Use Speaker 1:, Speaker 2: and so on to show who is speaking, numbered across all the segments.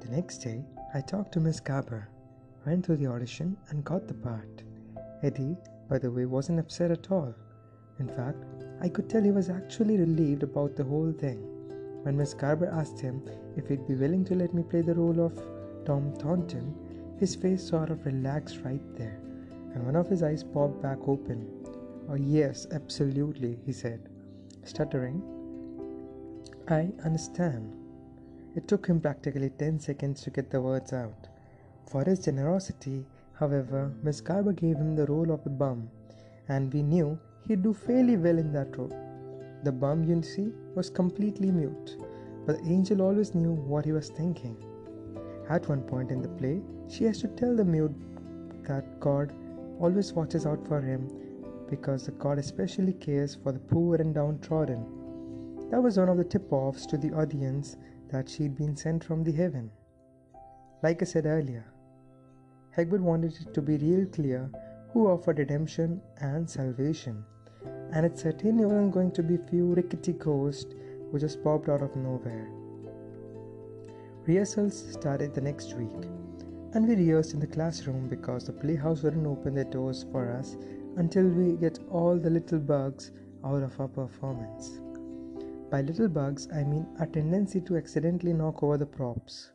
Speaker 1: The next day, I talked to Miss Garber, went through the audition, and got the part. Eddie, by the way, wasn't upset at all. In fact, I could tell he was actually relieved about the whole thing. When Miss Garber asked him if he'd be willing to let me play the role of Tom Thornton, his face sort of relaxed right there, and one of his eyes popped back open. Oh, yes, absolutely, he said, stuttering. I understand. It took him practically 10 seconds to get the words out. For his generosity, however, Miss Garber gave him the role of the bum, and we knew he'd do fairly well in that role. The bum, you see, was completely mute, but the angel always knew what he was thinking. At one point in the play, she has to tell the mute that God always watches out for him because the God especially cares for the poor and downtrodden. That was one of the tip offs to the audience that she'd been sent from the heaven. Like I said earlier, Hegbert wanted it to be real clear who offered redemption and salvation, and it certainly wasn't going to be few rickety ghosts who just popped out of nowhere. Rehearsals started the next week, and we rehearsed in the classroom because the playhouse wouldn't open their doors for us until we get all the little bugs out of our performance. By little bugs, I mean a tendency to accidentally knock over the props.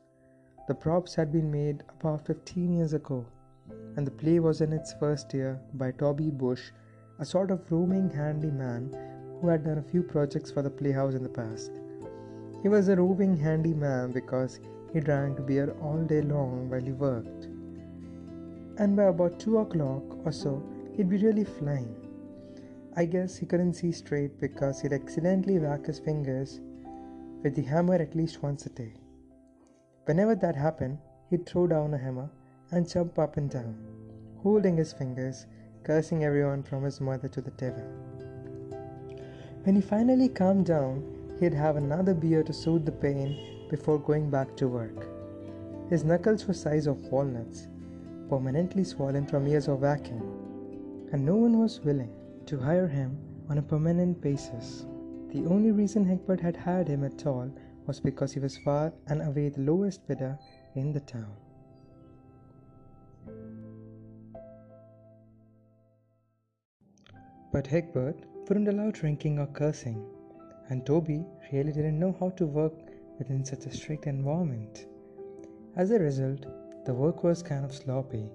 Speaker 1: The props had been made about 15 years ago, and the play was in its first year by Toby Bush, a sort of roaming handyman who had done a few projects for the playhouse in the past. He was a roving handyman because he drank beer all day long while he worked. And by about 2 o'clock or so, he'd be really flying. I guess he couldn't see straight because he'd accidentally whack his fingers with the hammer at least once a day. Whenever that happened, he'd throw down a hammer and jump up and down, holding his fingers, cursing everyone from his mother to the devil. When he finally calmed down, he'd have another beer to soothe the pain before going back to work. His knuckles were size of walnuts, permanently swollen from years of whacking, and no one was willing to hire him on a permanent basis. The only reason Hegbert had hired him at all was because he was far and away the lowest bidder in the town. But Hegbert wouldn't allow drinking or cursing, and Toby really didn't know how to work within such a strict environment. As a result, the work was kind of sloppy.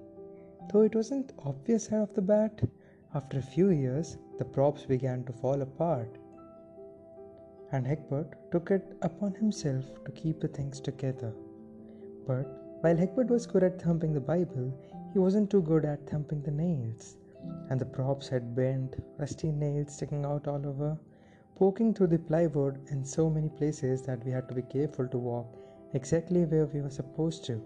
Speaker 1: Though it wasn't obvious right off the bat, after a few years, the props began to fall apart, and Hegbert took it upon himself to keep the things together. But while Hegbert was good at thumping the Bible, he wasn't too good at thumping the nails, and the props had bent, rusty nails sticking out all over, poking through the plywood in so many places that we had to be careful to walk exactly where we were supposed to.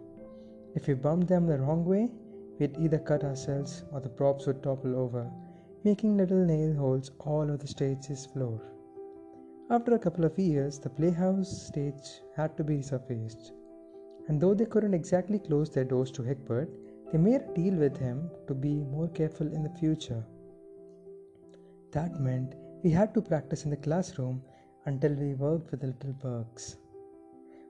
Speaker 1: If we bumped them the wrong way, We'd either cut ourselves or the props would topple over, making little nail holes all over the stage's floor. After a couple of years, the playhouse stage had to be resurfaced, and though they couldn't exactly close their doors to Hegbert, they made a deal with him to be more careful in the future. That meant we had to practice in the classroom until we worked with the little bugs.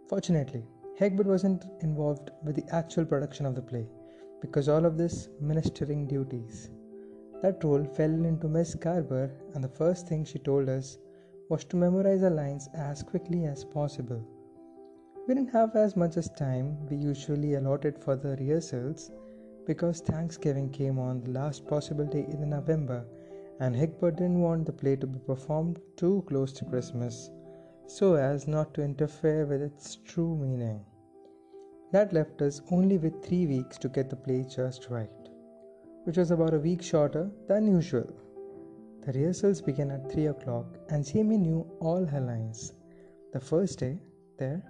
Speaker 1: Fortunately, Hegbert wasn't involved with the actual production of the play because all of this ministering duties. That role fell into Miss Garber, and the first thing she told us was to memorize our lines as quickly as possible. We didn't have as much as time we usually allotted for the rehearsals because Thanksgiving came on the last possible day in November, and Hegbert didn't want the play to be performed too close to Christmas so as not to interfere with its true meaning. That left us only with three weeks to get the play just right, which was about a week shorter than usual. The rehearsals began at 3 o'clock, and Jamie knew all her lines. The first day, there,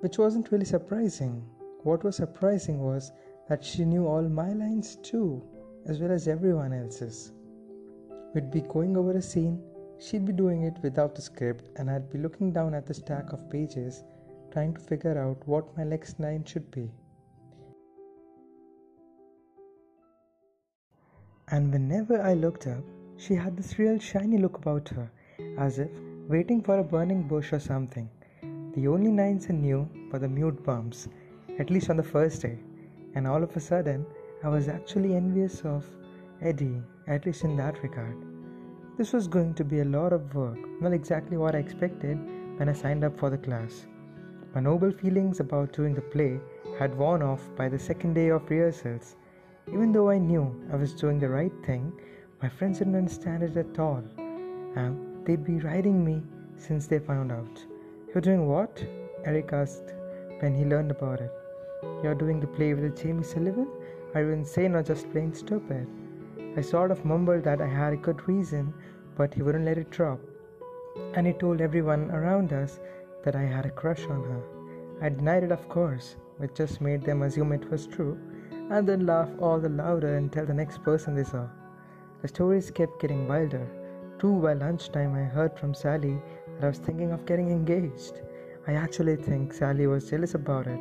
Speaker 1: which wasn't really surprising. What was surprising was that she knew all my lines too, as well as everyone else's. We'd be going over a scene, she'd be doing it without the script, and I'd be looking down at the stack of pages trying to figure out what my next line should be. And whenever I looked up, she had this real shiny look about her, as if waiting for a burning bush or something. The only nines I knew were the mute bumps, at least on the first day, and all of a sudden I was actually envious of Eddie, at least in that regard. This was going to be a lot of work, not exactly what I expected when I signed up for the class. My noble feelings about doing the play had worn off by the second day of rehearsals. Even though I knew I was doing the right thing, my friends didn't understand it at all, and they'd be riding me since they found out. You're doing what? Eric asked when he learned about it. You're doing the play with Jamie Sullivan? Are you insane or just plain stupid? I sort of mumbled that I had a good reason, but he wouldn't let it drop. And he told everyone around us that I had a crush on her. I denied it, of course, which just made them assume it was true, and then laugh all the louder and tell the next person they saw. The stories kept getting wilder. Too, by lunchtime, I heard from Sally that I was thinking of getting engaged. I actually think Sally was jealous about it.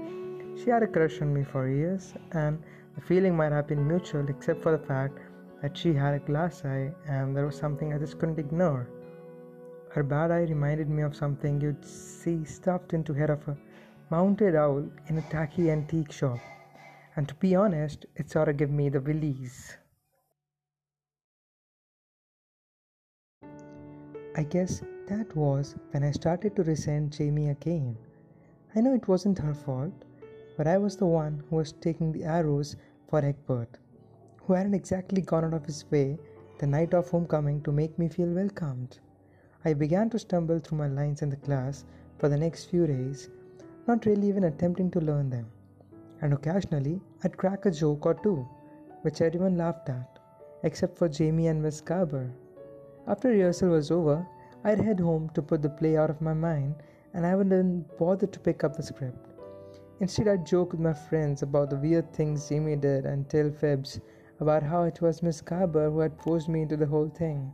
Speaker 1: She had a crush on me for years, and the feeling might have been mutual except for the fact that she had a glass eye and there was something I just couldn't ignore. Her bad eye reminded me of something you'd see stuffed into head of a mounted owl in a tacky antique shop. And to be honest, it sort of gave me the willies. I guess that was when I started to resent Jamie again. I know it wasn't her fault, but I was the one who was taking the arrows for Hegbert, who hadn't exactly gone out of his way the night of homecoming to make me feel welcomed. I began to stumble through my lines in the class for the next few days, not really even attempting to learn them. And occasionally, I'd crack a joke or two, which everyone laughed at, except for Jamie and Miss Garber. After rehearsal was over, I'd head home to put the play out of my mind, and I wouldn't even bother to pick up the script. Instead, I'd joke with my friends about the weird things Jamie did and tell fibs about how it was Miss Garber who had forced me into the whole thing.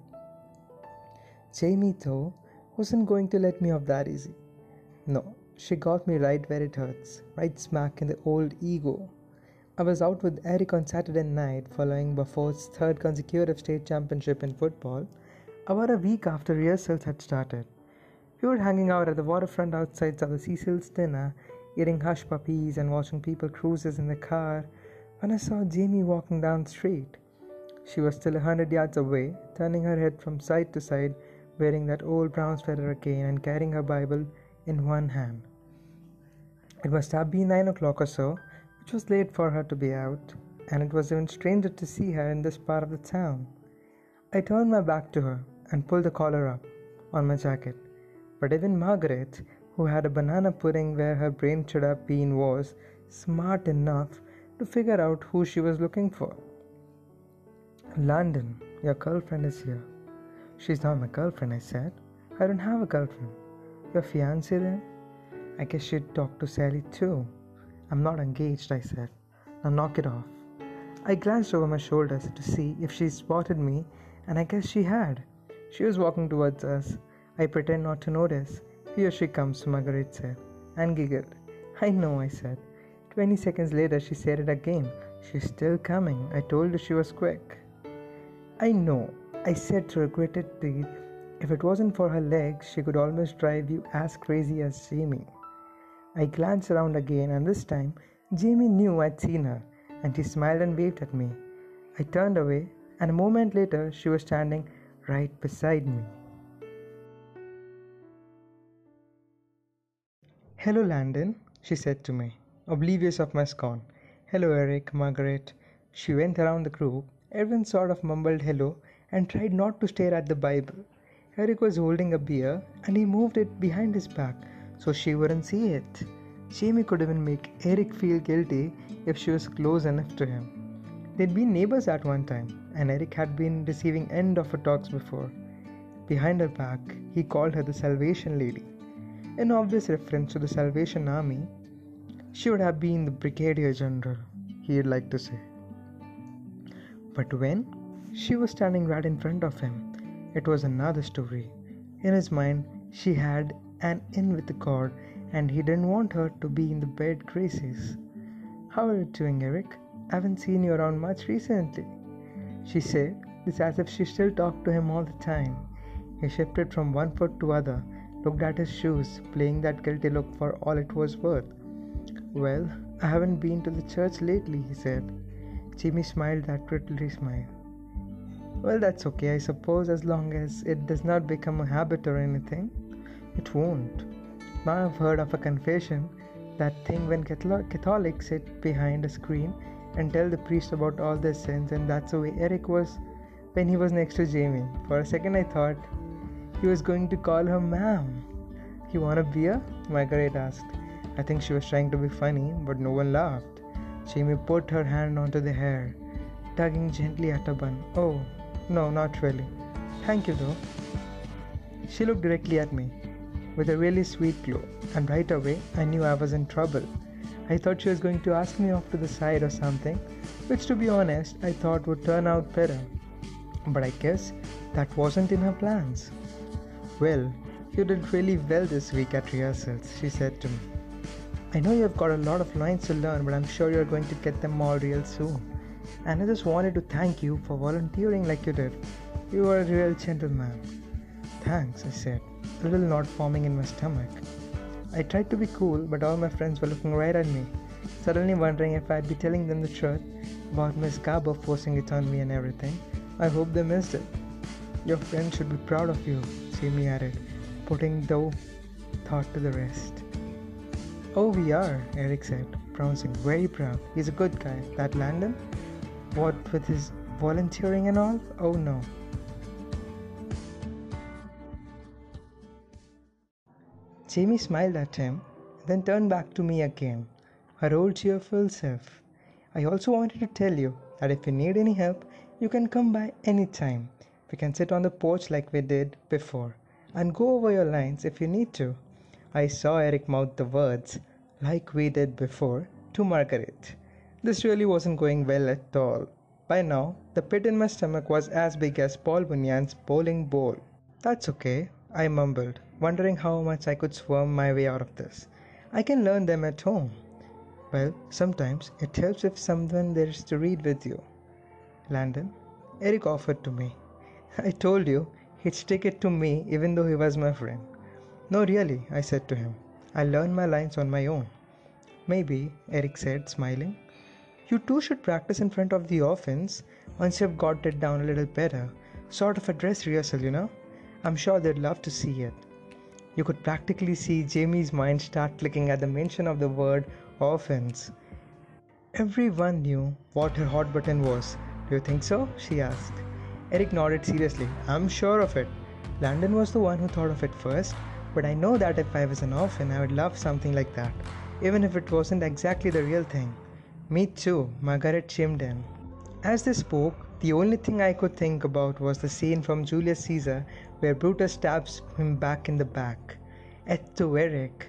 Speaker 1: Jamie, though, wasn't going to let me off that easy. No, she got me right where it hurts, right smack in the old ego. I was out with Eric on Saturday night following Beaufort's third consecutive state championship in football, about a week after rehearsals had started. We were hanging out at the waterfront outside of the Cecil's dinner, eating hush puppies and watching people cruises in the car, when I saw Jamie walking down the street. She was still a hundred yards away, turning her head from side to side wearing that old brown sweater again and carrying her Bible in one hand. It must have been nine o'clock or so, which was late for her to be out, and it was even stranger to see her in this part of the town. I turned my back to her and pulled the collar up on my jacket, but even Margaret, who had a banana pudding where her brain should have been, was smart enough to figure out who she was looking for. Landon, your girlfriend is here. She's not my girlfriend, I said. I don't have a girlfriend. Your fiancée then? I guess she'd talk to Sally too. I'm not engaged, I said. Now knock it off. I glanced over my shoulders to see if she spotted me, and I guess she had. She was walking towards us. I pretend not to notice. Here she comes, Margaret said, and giggled. I know, I said. Twenty seconds later, she said it again. She's still coming. I told her she was quick. I know, I said regretfully, if it wasn't for her legs, she could almost drive you as crazy as Jamie. I glanced around again, and this time Jamie knew I'd seen her, and she smiled and waved at me. I turned away, and a moment later, she was standing right beside me. Hello, Landon, she said to me, oblivious of my scorn. Hello, Eric, Margaret. She went around the group. Everyone sort of mumbled hello and tried not to stare at the Bible. Eric was holding a beer and he moved it behind his back so she wouldn't see it. Jamie could even make Eric feel guilty if she was close enough to him. They'd been neighbors at one time, and Eric had been receiving end of her talks before. Behind her back, he called her the Salvation Lady. In obvious reference to the Salvation Army, she would have been the Brigadier General, he'd like to say. But when she was standing right in front of him. It was another story. In his mind, she had an in with the god, and he didn't want her to be in the bed graces. How are you doing, Eric? I haven't seen you around much recently. She said this as if she still talked to him all the time. He shifted from one foot to other, looked at his shoes, playing that guilty look for all it was worth. Well, I haven't been to the church lately, he said. Jamie smiled that pretty smile. Well, that's okay, I suppose, as long as it does not become a habit or anything. It won't. Now I've heard of a confession, that thing when Catholics sit behind a screen and tell the priest about all their sins, and that's the way Eric was when he was next to Jamie. For a second, I thought he was going to call her ma'am. You want a beer? Margaret asked. I think she was trying to be funny, but no one laughed. Jamie put her hand onto the hair, tugging gently at her bun. Oh, no, not really. Thank you, though. She looked directly at me with a really sweet glow, and right away I knew I was in trouble. I thought she was going to ask me off to the side or something, which to be honest I thought would turn out better. But I guess that wasn't in her plans. Well, you did really well this week at rehearsals, she said to me. I know you have got a lot of lines to learn, but I'm sure you're going to get them all real soon. And I just wanted to thank you for volunteering like you did. You are a real gentleman. Thanks, I said, a little knot forming in my stomach. I tried to be cool, but all my friends were looking right at me, suddenly wondering if I'd be telling them the truth about Miss Garber forcing it on me and everything. I hope they missed it. Your friends should be proud of you, Jamie added, putting the thought to the rest. Oh, we are, Eric said, pronouncing very proud. He's a good guy. That Landon? What with his volunteering and all? Oh no. Jamie smiled at him, then turned back to me again, her old cheerful self. I also wanted to tell you that if you need any help, you can come by any time. We can sit on the porch like we did before and go over your lines if you need to. I saw Eric mouth the words, like we did before, to Margaret. This really wasn't going well at all. By now, the pit in my stomach was as big as Paul Bunyan's bowling ball. That's okay, I mumbled, wondering how much I could squirm my way out of this. I can learn them at home. Well, sometimes it helps if someone there is to read with you. Landon, Eric offered to me. I told you he'd stick it to me even though he was my friend. No, really, I said to him. I learn my lines on my own. Maybe, Eric said, smiling. You too should practice in front of the orphans once you've got it down a little better. Sort of a dress rehearsal, you know? I'm sure they'd love to see it. You could practically see Jamie's mind start clicking at the mention of the word orphans. Everyone knew what her hot button was. Do you think so? she asked. Eric nodded seriously. I'm sure of it. Landon was the one who thought of it first, but I know that if I was an orphan, I would love something like that, even if it wasn't exactly the real thing. Me too, Margaret chimed in. As they spoke, the only thing I could think about was the scene from Julius Caesar where Brutus stabs him back in the back. Et tu, Eric.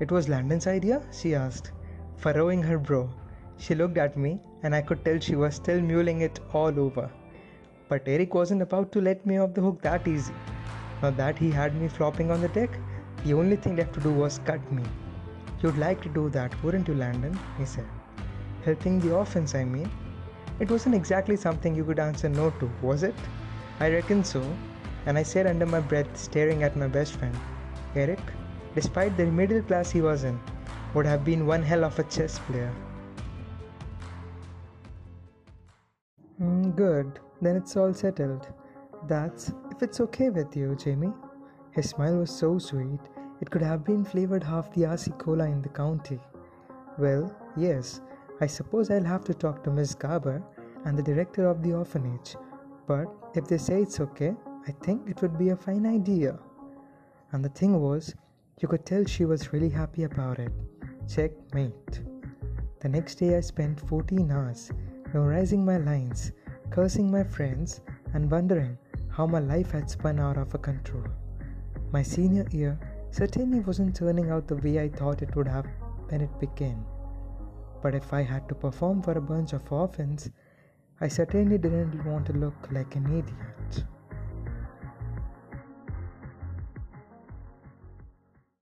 Speaker 1: It was Landon's idea? she asked, furrowing her brow. She looked at me, and I could tell she was still mulling it all over. But Eric wasn't about to let me off the hook that easy. Now that he had me flopping on the deck, the only thing left to do was cut me. You'd like to do that, wouldn't you, Landon? he said. Helping the orphans, I mean. It wasn't exactly something you could answer no to, was it? I reckon so, and I said under my breath, staring at my best friend. Eric, despite the middle class he was in, would have been one hell of a chess player. Mm, good, then it's all settled. That's if it's okay with you, Jamie. His smile was so sweet, it could have been flavored half the RC cola in the county. Well, yes, I suppose I'll have to talk to Miss Garber and the director of the orphanage. But if they say it's okay, I think it would be a fine idea. And the thing was, you could tell she was really happy about it. Checkmate. The next day, I spent 14 hours memorizing my lines, cursing my friends, and wondering how my life had spun out of control. My senior year certainly wasn't turning out the way I thought it would have when it began. But if I had to perform for a bunch of orphans, I certainly didn't want to look like an idiot.